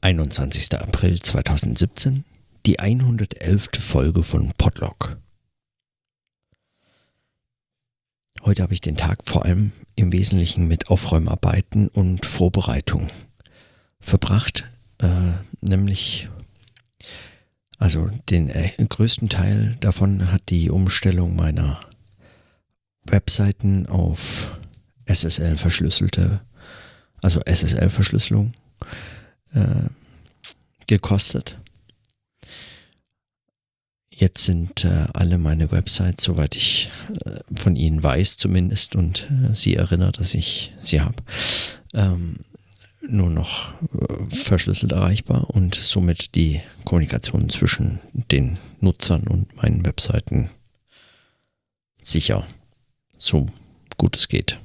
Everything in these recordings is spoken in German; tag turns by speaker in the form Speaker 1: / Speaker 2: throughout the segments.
Speaker 1: 21. April 2017, die 111. Folge von Podlog. Heute habe ich den Tag vor allem im Wesentlichen mit Aufräumarbeiten und Vorbereitung verbracht, äh, nämlich also den äh, größten Teil davon hat die Umstellung meiner Webseiten auf SSL verschlüsselte, also SSL Verschlüsselung äh, gekostet. Jetzt sind äh, alle meine Websites, soweit ich äh, von Ihnen weiß zumindest und äh, Sie erinnert, dass ich sie habe, ähm, nur noch äh, verschlüsselt erreichbar und somit die Kommunikation zwischen den Nutzern und meinen Webseiten sicher, so gut es geht.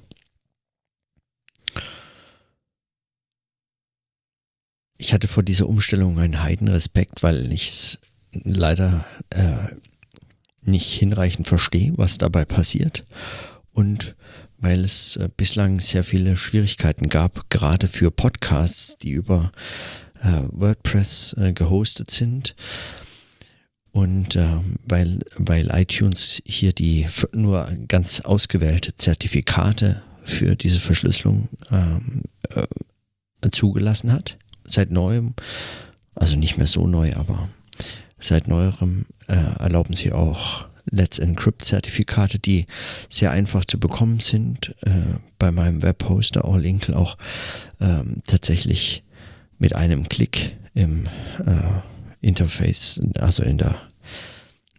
Speaker 1: Ich hatte vor dieser Umstellung einen Heidenrespekt, weil ich es leider äh, nicht hinreichend verstehe, was dabei passiert. Und weil es äh, bislang sehr viele Schwierigkeiten gab, gerade für Podcasts, die über äh, WordPress äh, gehostet sind. Und äh, weil, weil iTunes hier die nur ganz ausgewählte Zertifikate für diese Verschlüsselung ähm, äh, zugelassen hat seit neuem, also nicht mehr so neu, aber seit neuerem äh, erlauben sie auch Let's Encrypt Zertifikate, die sehr einfach zu bekommen sind. Äh, bei meinem Webhoster Allinkle auch ähm, tatsächlich mit einem Klick im äh, Interface, also in der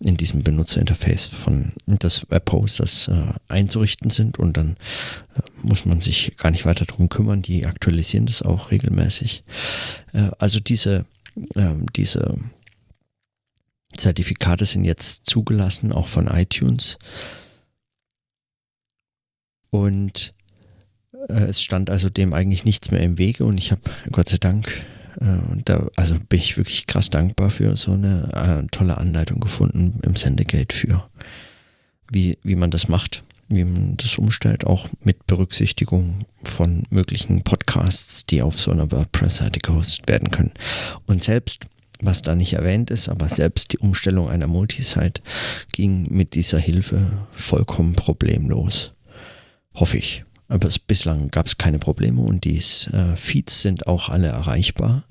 Speaker 1: in diesem Benutzerinterface von des Webhosters äh, einzurichten sind und dann äh, muss man sich gar nicht weiter darum kümmern. Die aktualisieren das auch regelmäßig. Äh, also diese, ähm, diese Zertifikate sind jetzt zugelassen, auch von iTunes. Und äh, es stand also dem eigentlich nichts mehr im Wege und ich habe Gott sei Dank äh, und da, also bin ich wirklich krass dankbar für so eine äh, tolle Anleitung gefunden im Sendegate für, wie, wie man das macht, wie man das umstellt, auch mit Berücksichtigung von möglichen Podcasts, die auf so einer WordPress-Seite gehostet werden können. Und selbst was da nicht erwähnt ist, aber selbst die Umstellung einer Multisite ging mit dieser Hilfe vollkommen problemlos. Hoffe ich. Aber es, bislang gab es keine Probleme und die äh, Feeds sind auch alle erreichbar.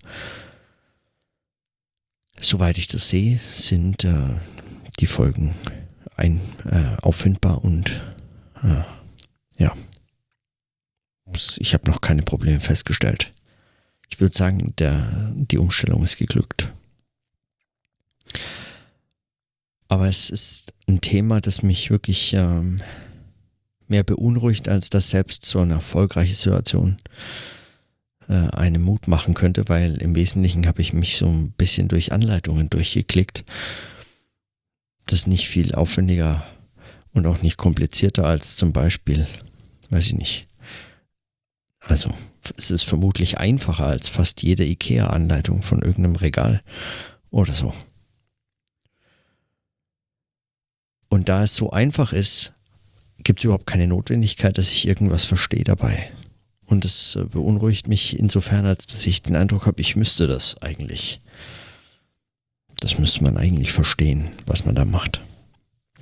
Speaker 1: Soweit ich das sehe, sind äh, die Folgen ein, äh, auffindbar und ja, ich habe noch keine Probleme festgestellt. Ich würde sagen, der, die Umstellung ist geglückt. Aber es ist ein Thema, das mich wirklich ähm, mehr beunruhigt, als dass selbst so eine erfolgreiche Situation äh, einen Mut machen könnte, weil im Wesentlichen habe ich mich so ein bisschen durch Anleitungen durchgeklickt. Das nicht viel aufwendiger und auch nicht komplizierter als zum Beispiel, weiß ich nicht. Also, es ist vermutlich einfacher als fast jede IKEA-Anleitung von irgendeinem Regal oder so. Und da es so einfach ist, gibt es überhaupt keine Notwendigkeit, dass ich irgendwas verstehe dabei. Und es äh, beunruhigt mich insofern, als dass ich den Eindruck habe, ich müsste das eigentlich. Das müsste man eigentlich verstehen, was man da macht.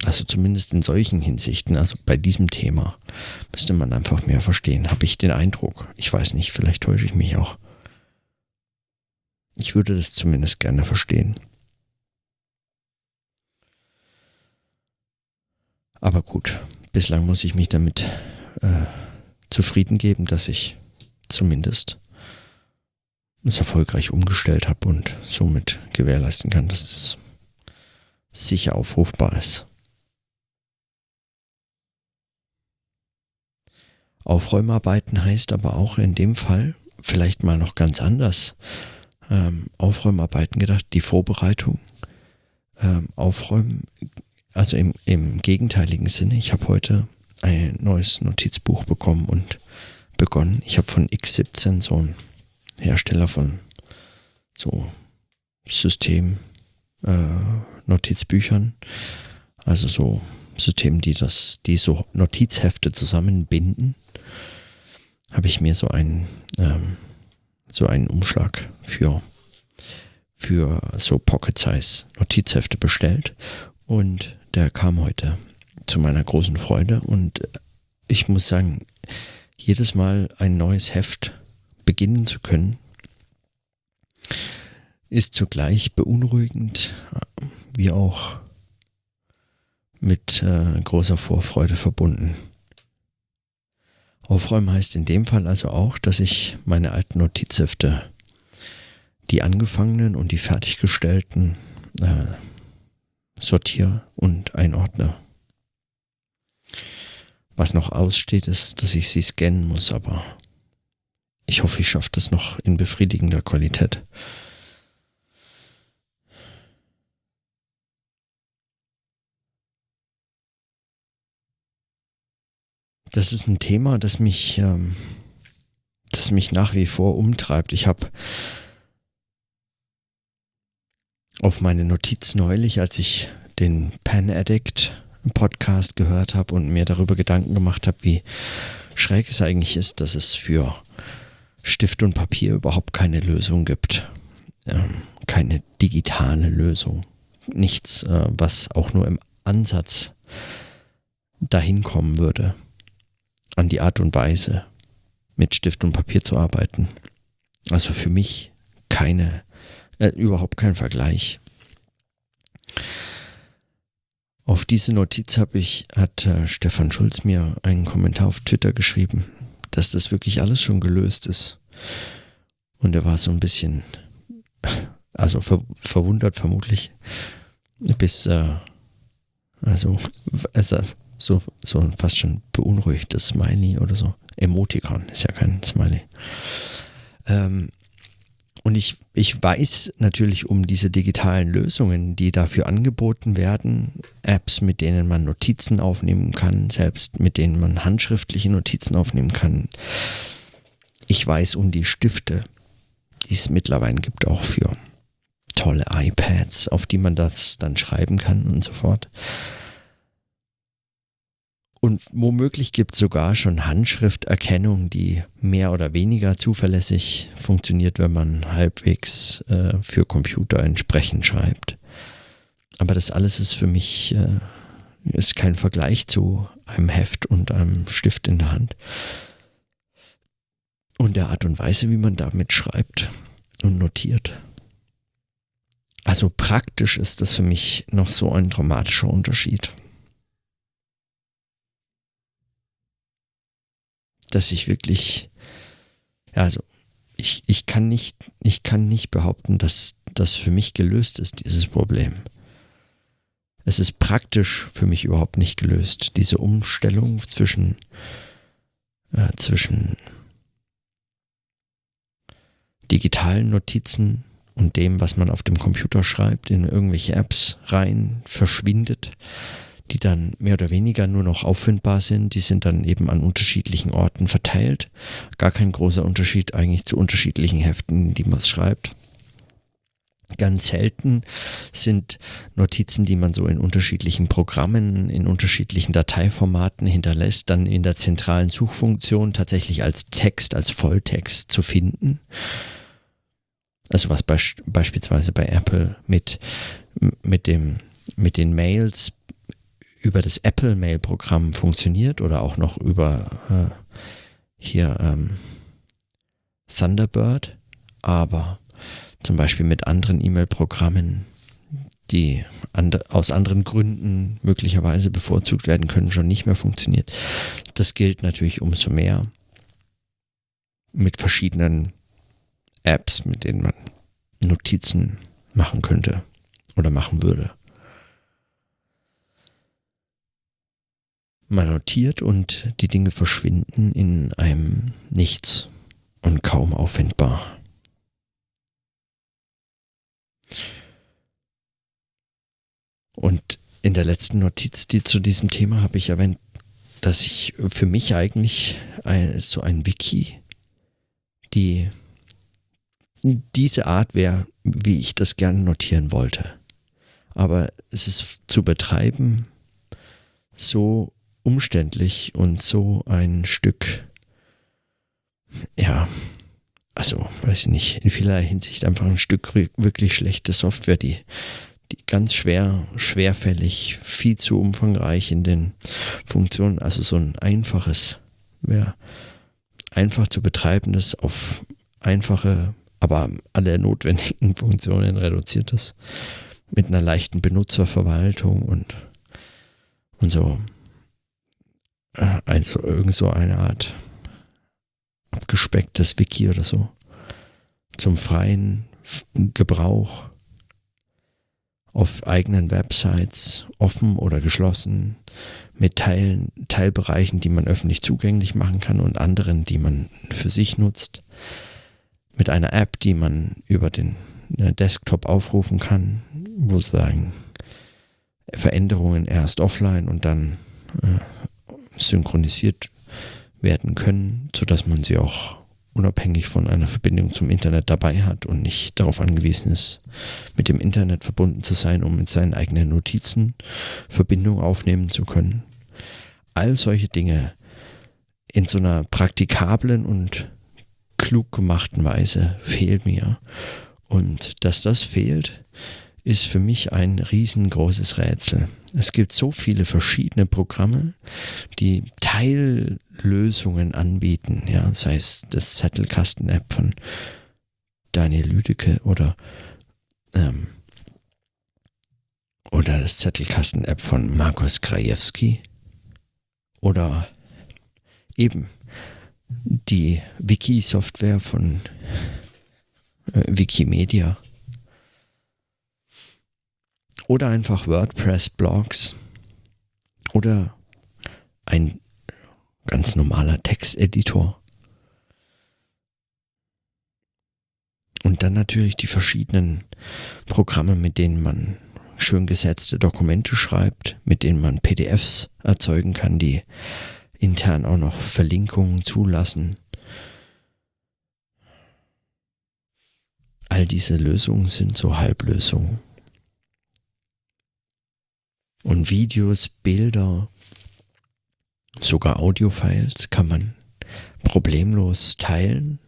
Speaker 1: Also zumindest in solchen Hinsichten, also bei diesem Thema, müsste man einfach mehr verstehen, habe ich den Eindruck. Ich weiß nicht, vielleicht täusche ich mich auch. Ich würde das zumindest gerne verstehen. Aber gut, bislang muss ich mich damit äh, zufrieden geben, dass ich zumindest es erfolgreich umgestellt habe und somit gewährleisten kann, dass es sicher aufrufbar ist. Aufräumarbeiten heißt aber auch in dem Fall vielleicht mal noch ganz anders. Ähm, Aufräumarbeiten gedacht, die Vorbereitung. Ähm, Aufräumen also im, im gegenteiligen Sinne, ich habe heute ein neues Notizbuch bekommen und begonnen. Ich habe von X17 so einen Hersteller von so System äh, Notizbüchern, also so Systemen, die das, die so Notizhefte zusammenbinden, habe ich mir so einen ähm, so einen Umschlag für für so Pocket-Size Notizhefte bestellt und der kam heute zu meiner großen Freude und ich muss sagen, jedes Mal ein neues Heft beginnen zu können, ist zugleich beunruhigend, wie auch mit äh, großer Vorfreude verbunden. Aufräumen heißt in dem Fall also auch, dass ich meine alten Notizhefte, die angefangenen und die fertiggestellten, äh, sortiere und einordne. Was noch aussteht, ist, dass ich sie scannen muss, aber ich hoffe, ich schaffe das noch in befriedigender Qualität. Das ist ein Thema, das mich, ähm, das mich nach wie vor umtreibt. Ich habe auf meine Notiz neulich, als ich den Pen Addict Podcast gehört habe und mir darüber Gedanken gemacht habe, wie schräg es eigentlich ist, dass es für Stift und Papier überhaupt keine Lösung gibt. Ähm, keine digitale Lösung. Nichts, äh, was auch nur im Ansatz dahin kommen würde an die Art und Weise, mit Stift und Papier zu arbeiten. Also für mich keine, äh, überhaupt kein Vergleich. Auf diese Notiz habe ich, hat äh, Stefan Schulz mir einen Kommentar auf Twitter geschrieben, dass das wirklich alles schon gelöst ist. Und er war so ein bisschen, also ver verwundert vermutlich, bis, äh, also, also so, so fast schon beunruhigtes Smiley oder so. Emoticon ist ja kein Smiley. Ähm, und ich, ich weiß natürlich um diese digitalen Lösungen, die dafür angeboten werden. Apps, mit denen man Notizen aufnehmen kann, selbst mit denen man handschriftliche Notizen aufnehmen kann. Ich weiß um die Stifte, die es mittlerweile gibt, auch für tolle iPads, auf die man das dann schreiben kann und so fort. Und womöglich gibt es sogar schon Handschrifterkennung, die mehr oder weniger zuverlässig funktioniert, wenn man halbwegs äh, für Computer entsprechend schreibt. Aber das alles ist für mich äh, ist kein Vergleich zu einem Heft und einem Stift in der Hand. Und der Art und Weise, wie man damit schreibt und notiert. Also praktisch ist das für mich noch so ein dramatischer Unterschied. Dass ich wirklich, ja, also ich, ich kann nicht, ich kann nicht behaupten, dass das für mich gelöst ist, dieses Problem. Es ist praktisch für mich überhaupt nicht gelöst, diese Umstellung zwischen, äh, zwischen digitalen Notizen und dem, was man auf dem Computer schreibt, in irgendwelche Apps rein verschwindet die dann mehr oder weniger nur noch auffindbar sind. Die sind dann eben an unterschiedlichen Orten verteilt. Gar kein großer Unterschied eigentlich zu unterschiedlichen Heften, die man schreibt. Ganz selten sind Notizen, die man so in unterschiedlichen Programmen, in unterschiedlichen Dateiformaten hinterlässt, dann in der zentralen Suchfunktion tatsächlich als Text, als Volltext zu finden. Also was be beispielsweise bei Apple mit, mit, dem, mit den Mails über das Apple Mail Programm funktioniert oder auch noch über äh, hier ähm, Thunderbird, aber zum Beispiel mit anderen E-Mail-Programmen, die and aus anderen Gründen möglicherweise bevorzugt werden können, schon nicht mehr funktioniert. Das gilt natürlich umso mehr mit verschiedenen Apps, mit denen man Notizen machen könnte oder machen würde. Man notiert und die Dinge verschwinden in einem Nichts und kaum auffindbar. Und in der letzten Notiz, die zu diesem Thema habe ich erwähnt, dass ich für mich eigentlich so ein Wiki, die diese Art wäre, wie ich das gerne notieren wollte. Aber es ist zu betreiben so umständlich und so ein Stück, ja, also weiß ich nicht, in vielerlei Hinsicht einfach ein Stück wirklich schlechte Software, die, die ganz schwer, schwerfällig, viel zu umfangreich in den Funktionen, also so ein einfaches, wäre einfach zu betreibendes auf einfache, aber alle notwendigen Funktionen reduziert ist, mit einer leichten Benutzerverwaltung und, und so. Also irgend so eine Art abgespecktes Wiki oder so. Zum freien Gebrauch auf eigenen Websites, offen oder geschlossen, mit Teilen, Teilbereichen, die man öffentlich zugänglich machen kann und anderen, die man für sich nutzt, mit einer App, die man über den äh, Desktop aufrufen kann, wo sagen Veränderungen erst offline und dann äh, synchronisiert werden können, sodass man sie auch unabhängig von einer Verbindung zum Internet dabei hat und nicht darauf angewiesen ist, mit dem Internet verbunden zu sein, um mit seinen eigenen Notizen Verbindung aufnehmen zu können. All solche Dinge in so einer praktikablen und klug gemachten Weise fehlt mir. Und dass das fehlt, ist für mich ein riesengroßes Rätsel. Es gibt so viele verschiedene Programme, die Teillösungen anbieten, ja, sei es das Zettelkasten-App von Daniel Lüdecke oder ähm, oder das Zettelkasten-App von Markus Krajewski oder eben die Wiki-Software von äh, Wikimedia oder einfach WordPress-Blogs oder ein ganz normaler Texteditor. Und dann natürlich die verschiedenen Programme, mit denen man schön gesetzte Dokumente schreibt, mit denen man PDFs erzeugen kann, die intern auch noch Verlinkungen zulassen. All diese Lösungen sind so Halblösungen und Videos, Bilder, sogar Audiofiles kann man problemlos teilen,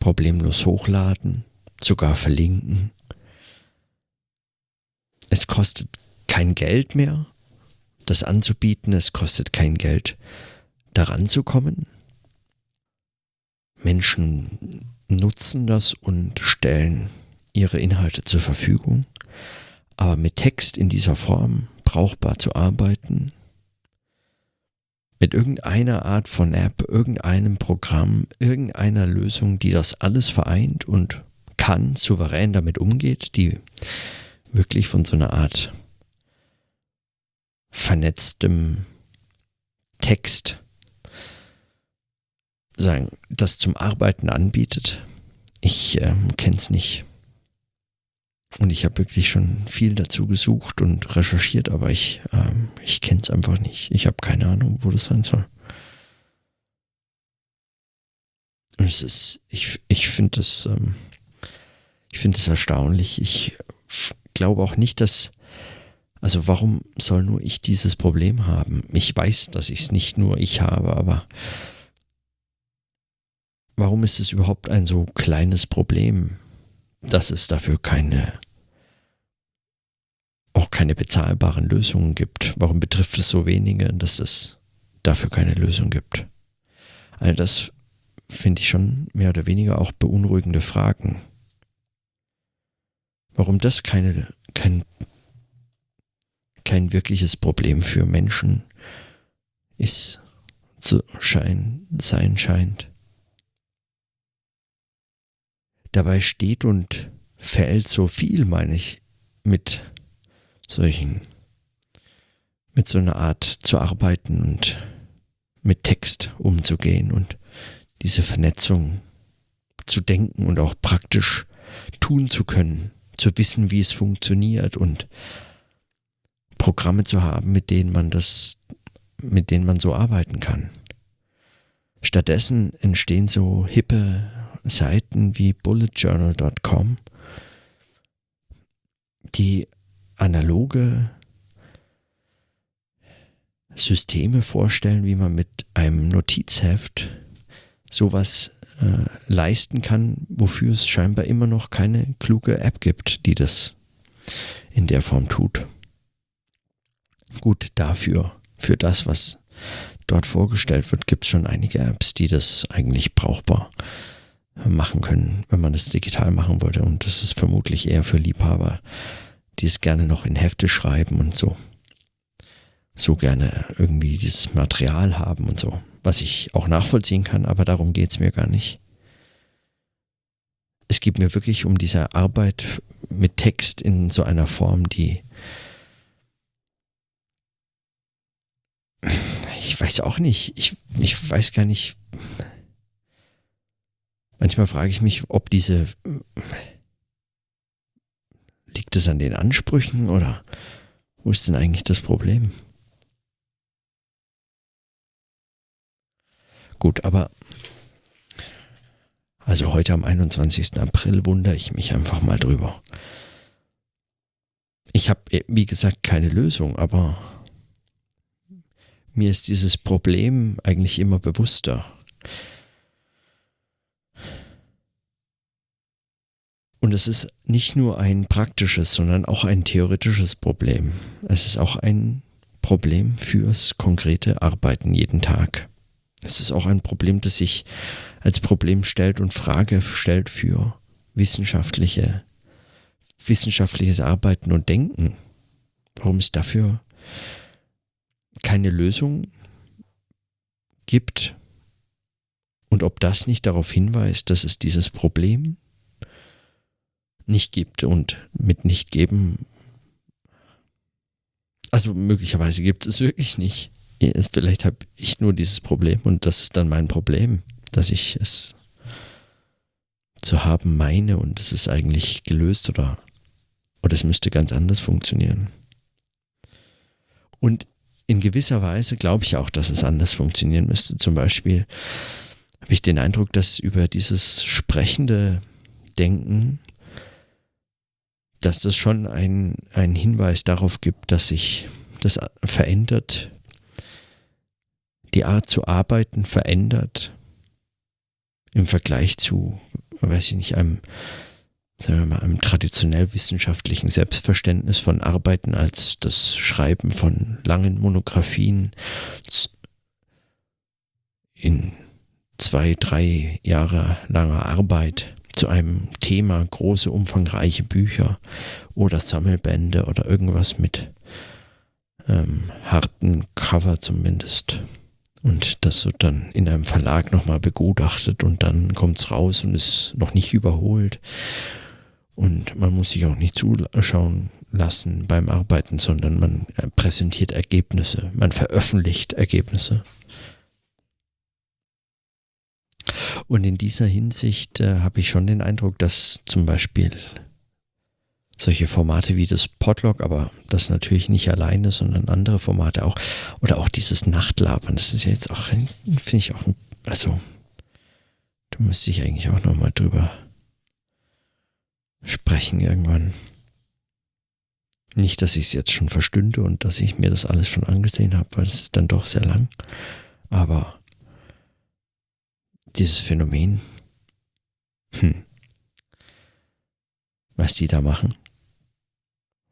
Speaker 1: problemlos hochladen, sogar verlinken. Es kostet kein Geld mehr, das anzubieten, es kostet kein Geld, daran zu kommen. Menschen nutzen das und stellen ihre Inhalte zur Verfügung. Aber mit Text in dieser Form brauchbar zu arbeiten, mit irgendeiner Art von App, irgendeinem Programm, irgendeiner Lösung, die das alles vereint und kann, souverän damit umgeht, die wirklich von so einer Art vernetztem Text sagen, das zum Arbeiten anbietet. Ich äh, kenne es nicht. Und ich habe wirklich schon viel dazu gesucht und recherchiert, aber ich, ähm, ich kenne es einfach nicht. Ich habe keine Ahnung, wo das sein soll. Und es ist, ich, ich finde es, ähm, ich finde es erstaunlich. Ich glaube auch nicht, dass, also warum soll nur ich dieses Problem haben? Ich weiß, dass ich es nicht nur ich habe, aber warum ist es überhaupt ein so kleines Problem? dass es dafür keine auch keine bezahlbaren Lösungen gibt. Warum betrifft es so wenige, dass es dafür keine Lösung gibt? Also das finde ich schon mehr oder weniger auch beunruhigende Fragen. Warum das keine, kein, kein wirkliches Problem für Menschen ist, zu schein, sein scheint. Dabei steht und fällt so viel, meine ich, mit solchen, mit so einer Art zu arbeiten und mit Text umzugehen und diese Vernetzung zu denken und auch praktisch tun zu können, zu wissen, wie es funktioniert und Programme zu haben, mit denen man das, mit denen man so arbeiten kann. Stattdessen entstehen so hippe Seiten wie bulletjournal.com, die analoge Systeme vorstellen, wie man mit einem Notizheft sowas äh, leisten kann, wofür es scheinbar immer noch keine kluge App gibt, die das in der Form tut. Gut, dafür, für das, was dort vorgestellt wird, gibt es schon einige Apps, die das eigentlich brauchbar machen können, wenn man das digital machen wollte. Und das ist vermutlich eher für Liebhaber, die es gerne noch in Hefte schreiben und so. So gerne irgendwie dieses Material haben und so. Was ich auch nachvollziehen kann, aber darum geht es mir gar nicht. Es geht mir wirklich um diese Arbeit mit Text in so einer Form, die ich weiß auch nicht. Ich, ich weiß gar nicht. Manchmal frage ich mich, ob diese. Liegt es an den Ansprüchen oder wo ist denn eigentlich das Problem? Gut, aber also heute am 21. April wundere ich mich einfach mal drüber. Ich habe, wie gesagt, keine Lösung, aber mir ist dieses Problem eigentlich immer bewusster. Und es ist nicht nur ein praktisches, sondern auch ein theoretisches Problem. Es ist auch ein Problem fürs konkrete Arbeiten jeden Tag. Es ist auch ein Problem, das sich als Problem stellt und Frage stellt für wissenschaftliche, wissenschaftliches Arbeiten und Denken. Warum es dafür keine Lösung gibt und ob das nicht darauf hinweist, dass es dieses Problem nicht gibt und mit nicht geben, also möglicherweise gibt es wirklich nicht. Vielleicht habe ich nur dieses Problem und das ist dann mein Problem, dass ich es zu haben meine und es ist eigentlich gelöst oder, oder es müsste ganz anders funktionieren. Und in gewisser Weise glaube ich auch, dass es anders funktionieren müsste. Zum Beispiel habe ich den Eindruck, dass über dieses sprechende Denken, dass das schon ein, einen Hinweis darauf gibt, dass sich das verändert, die Art zu arbeiten verändert im Vergleich zu, weiß ich nicht, einem sagen wir mal, einem traditionell wissenschaftlichen Selbstverständnis von Arbeiten als das Schreiben von langen Monographien in zwei, drei Jahre langer Arbeit zu einem Thema, große, umfangreiche Bücher oder Sammelbände oder irgendwas mit ähm, harten Cover zumindest. Und das wird dann in einem Verlag nochmal begutachtet und dann kommt es raus und ist noch nicht überholt. Und man muss sich auch nicht zuschauen lassen beim Arbeiten, sondern man äh, präsentiert Ergebnisse, man veröffentlicht Ergebnisse. Und in dieser Hinsicht äh, habe ich schon den Eindruck, dass zum Beispiel solche Formate wie das Podlog, aber das natürlich nicht alleine, sondern andere Formate auch, oder auch dieses Nachtlabern, das ist ja jetzt auch, finde ich auch, also, da müsste ich eigentlich auch nochmal drüber sprechen irgendwann. Nicht, dass ich es jetzt schon verstünde und dass ich mir das alles schon angesehen habe, weil es ist dann doch sehr lang. Aber dieses Phänomen, hm, was die da machen,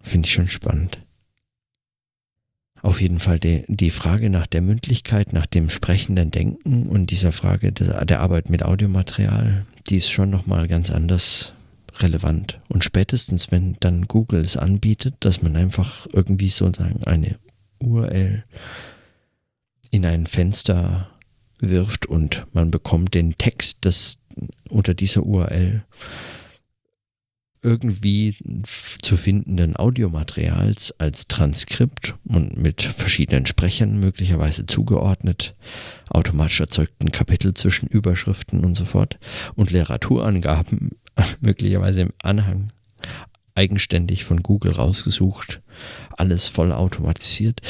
Speaker 1: finde ich schon spannend. Auf jeden Fall die, die Frage nach der Mündlichkeit, nach dem sprechenden Denken und dieser Frage der, der Arbeit mit Audiomaterial, die ist schon nochmal ganz anders relevant. Und spätestens, wenn dann Google es anbietet, dass man einfach irgendwie sozusagen eine URL in ein Fenster wirft und man bekommt den Text des unter dieser URL irgendwie zu findenden Audiomaterials als Transkript und mit verschiedenen Sprechern möglicherweise zugeordnet, automatisch erzeugten Kapitel zwischen Überschriften und so fort und Literaturangaben möglicherweise im Anhang eigenständig von Google rausgesucht, alles voll automatisiert.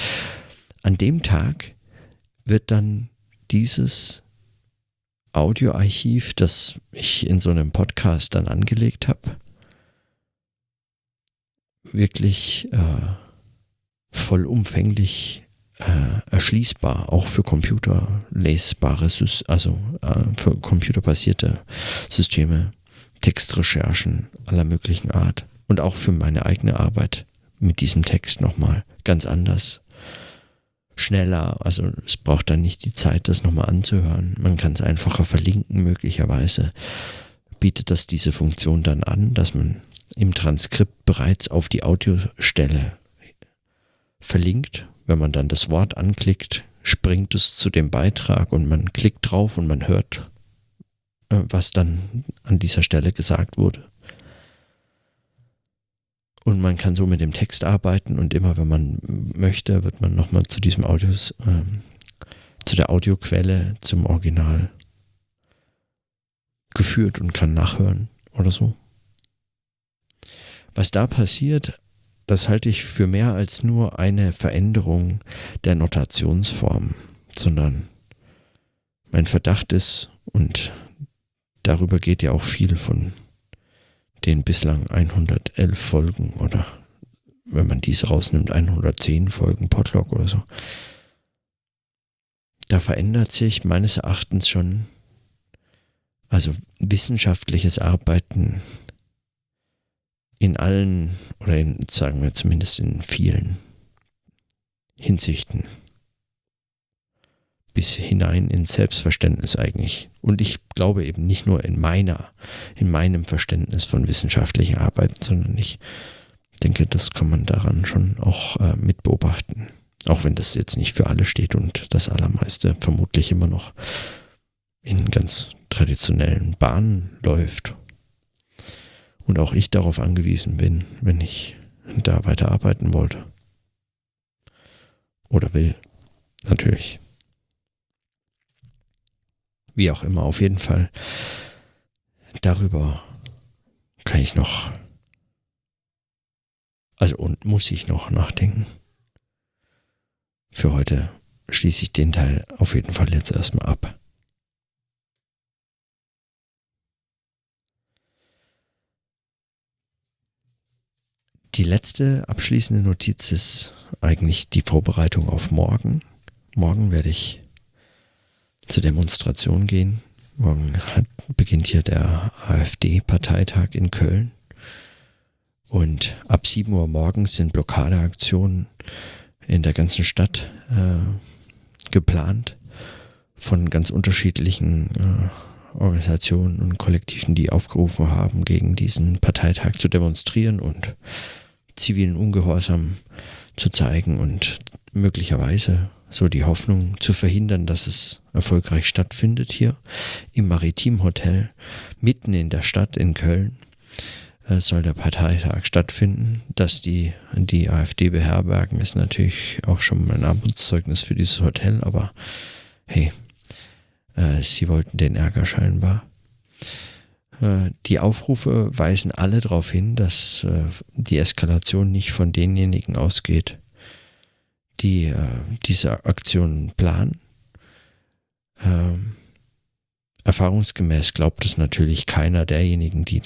Speaker 1: An dem Tag wird dann dieses Audioarchiv, das ich in so einem Podcast dann angelegt habe, wirklich äh, vollumfänglich äh, erschließbar, auch für computerlesbare, also äh, für computerbasierte Systeme, Textrecherchen aller möglichen Art und auch für meine eigene Arbeit mit diesem Text nochmal ganz anders. Schneller, also es braucht dann nicht die Zeit, das nochmal anzuhören. Man kann es einfacher verlinken, möglicherweise bietet das diese Funktion dann an, dass man im Transkript bereits auf die Audiostelle verlinkt. Wenn man dann das Wort anklickt, springt es zu dem Beitrag und man klickt drauf und man hört, äh, was dann an dieser Stelle gesagt wurde. Und man kann so mit dem Text arbeiten und immer, wenn man möchte, wird man nochmal zu diesem Audios, äh, zu der Audioquelle, zum Original geführt und kann nachhören oder so. Was da passiert, das halte ich für mehr als nur eine Veränderung der Notationsform, sondern mein Verdacht ist, und darüber geht ja auch viel von den bislang 111 Folgen oder wenn man diese rausnimmt, 110 Folgen Podlog oder so. Da verändert sich meines Erachtens schon, also wissenschaftliches Arbeiten in allen, oder in, sagen wir zumindest in vielen Hinsichten bis hinein ins Selbstverständnis eigentlich. Und ich glaube eben nicht nur in meiner, in meinem Verständnis von wissenschaftlichen Arbeiten, sondern ich denke, das kann man daran schon auch äh, mit beobachten. Auch wenn das jetzt nicht für alle steht und das Allermeiste vermutlich immer noch in ganz traditionellen Bahnen läuft. Und auch ich darauf angewiesen bin, wenn ich da weiter arbeiten wollte. Oder will, natürlich. Wie auch immer, auf jeden Fall. Darüber kann ich noch, also und muss ich noch nachdenken. Für heute schließe ich den Teil auf jeden Fall jetzt erstmal ab. Die letzte abschließende Notiz ist eigentlich die Vorbereitung auf morgen. Morgen werde ich zur Demonstration gehen. Morgen hat, beginnt hier der AfD-Parteitag in Köln. Und ab 7 Uhr morgens sind Blockadeaktionen in der ganzen Stadt äh, geplant von ganz unterschiedlichen äh, Organisationen und Kollektiven, die aufgerufen haben, gegen diesen Parteitag zu demonstrieren und zivilen Ungehorsam zu zeigen und möglicherweise so die Hoffnung zu verhindern, dass es erfolgreich stattfindet hier im Maritimhotel mitten in der Stadt in Köln äh, soll der Parteitag stattfinden. Dass die, die AfD beherbergen, ist natürlich auch schon ein Armutszeugnis für dieses Hotel, aber hey, äh, sie wollten den Ärger scheinbar. Äh, die Aufrufe weisen alle darauf hin, dass äh, die Eskalation nicht von denjenigen ausgeht, die äh, diese Aktion planen. Ähm, erfahrungsgemäß glaubt es natürlich keiner derjenigen, die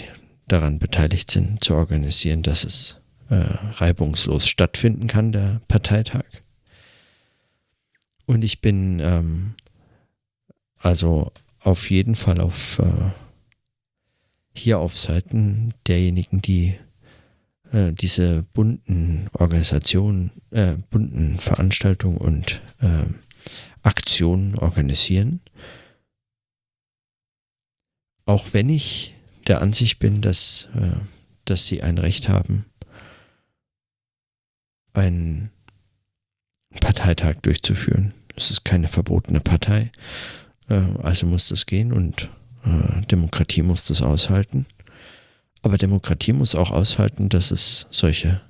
Speaker 1: daran beteiligt sind, zu organisieren, dass es äh, reibungslos stattfinden kann, der Parteitag. Und ich bin ähm, also auf jeden Fall auf äh, hier auf Seiten derjenigen, die äh, diese bunten Organisationen, äh, bunten Veranstaltungen und äh, Aktionen organisieren. Auch wenn ich der Ansicht bin, dass, äh, dass sie ein Recht haben, einen Parteitag durchzuführen. Es ist keine verbotene Partei, äh, also muss das gehen und Demokratie muss das aushalten. Aber Demokratie muss auch aushalten, dass es solche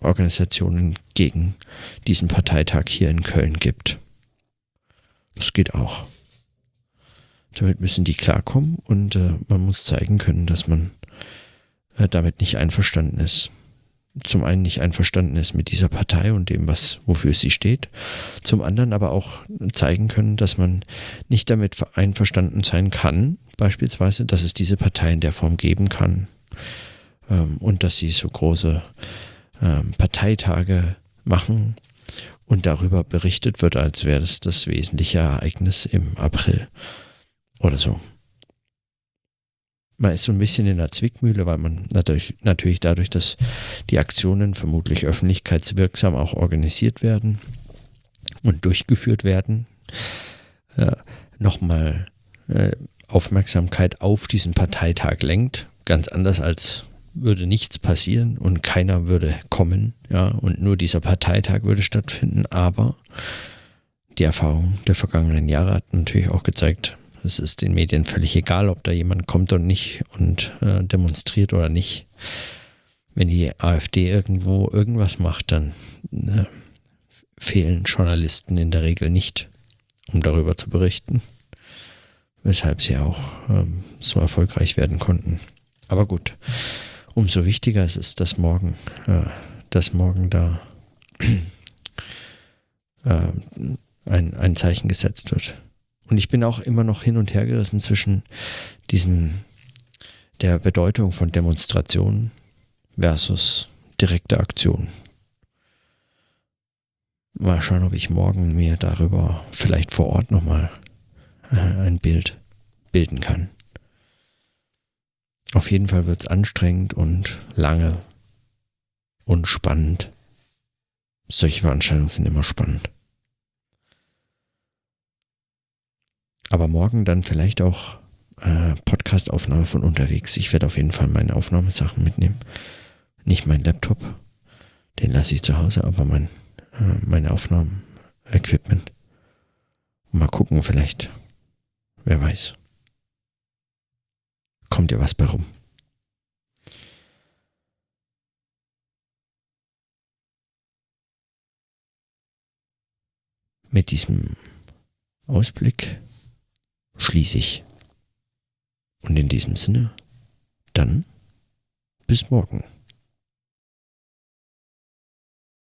Speaker 1: Organisationen gegen diesen Parteitag hier in Köln gibt. Das geht auch. Damit müssen die klarkommen und äh, man muss zeigen können, dass man äh, damit nicht einverstanden ist. Zum einen nicht einverstanden ist mit dieser Partei und dem, was, wofür sie steht. Zum anderen aber auch zeigen können, dass man nicht damit einverstanden sein kann, beispielsweise, dass es diese Partei in der Form geben kann ähm, und dass sie so große ähm, Parteitage machen und darüber berichtet wird, als wäre das das wesentliche Ereignis im April oder so. Man ist so ein bisschen in der Zwickmühle, weil man natürlich, natürlich dadurch, dass die Aktionen vermutlich öffentlichkeitswirksam auch organisiert werden und durchgeführt werden, äh, nochmal äh, Aufmerksamkeit auf diesen Parteitag lenkt. Ganz anders als würde nichts passieren und keiner würde kommen, ja, und nur dieser Parteitag würde stattfinden, aber die Erfahrung der vergangenen Jahre hat natürlich auch gezeigt, es ist den Medien völlig egal, ob da jemand kommt und nicht und äh, demonstriert oder nicht. Wenn die AfD irgendwo irgendwas macht, dann äh, fehlen Journalisten in der Regel nicht, um darüber zu berichten. Weshalb sie auch ähm, so erfolgreich werden konnten. Aber gut, umso wichtiger ist es, dass morgen, äh, dass morgen da äh, ein, ein Zeichen gesetzt wird. Und ich bin auch immer noch hin und her gerissen zwischen diesem, der Bedeutung von Demonstrationen versus direkte Aktionen. Mal schauen, ob ich morgen mir darüber vielleicht vor Ort nochmal äh, ein Bild bilden kann. Auf jeden Fall wird es anstrengend und lange und spannend. Solche Veranstaltungen sind immer spannend. Aber morgen dann vielleicht auch äh, Podcast-Aufnahme von unterwegs. Ich werde auf jeden Fall meine Aufnahmesachen mitnehmen. Nicht mein Laptop, den lasse ich zu Hause, aber mein, äh, meine Aufnahmen-Equipment. Mal gucken, vielleicht. Wer weiß kommt ja was bei rum. Mit diesem Ausblick schließe ich. Und in diesem Sinne, dann bis morgen.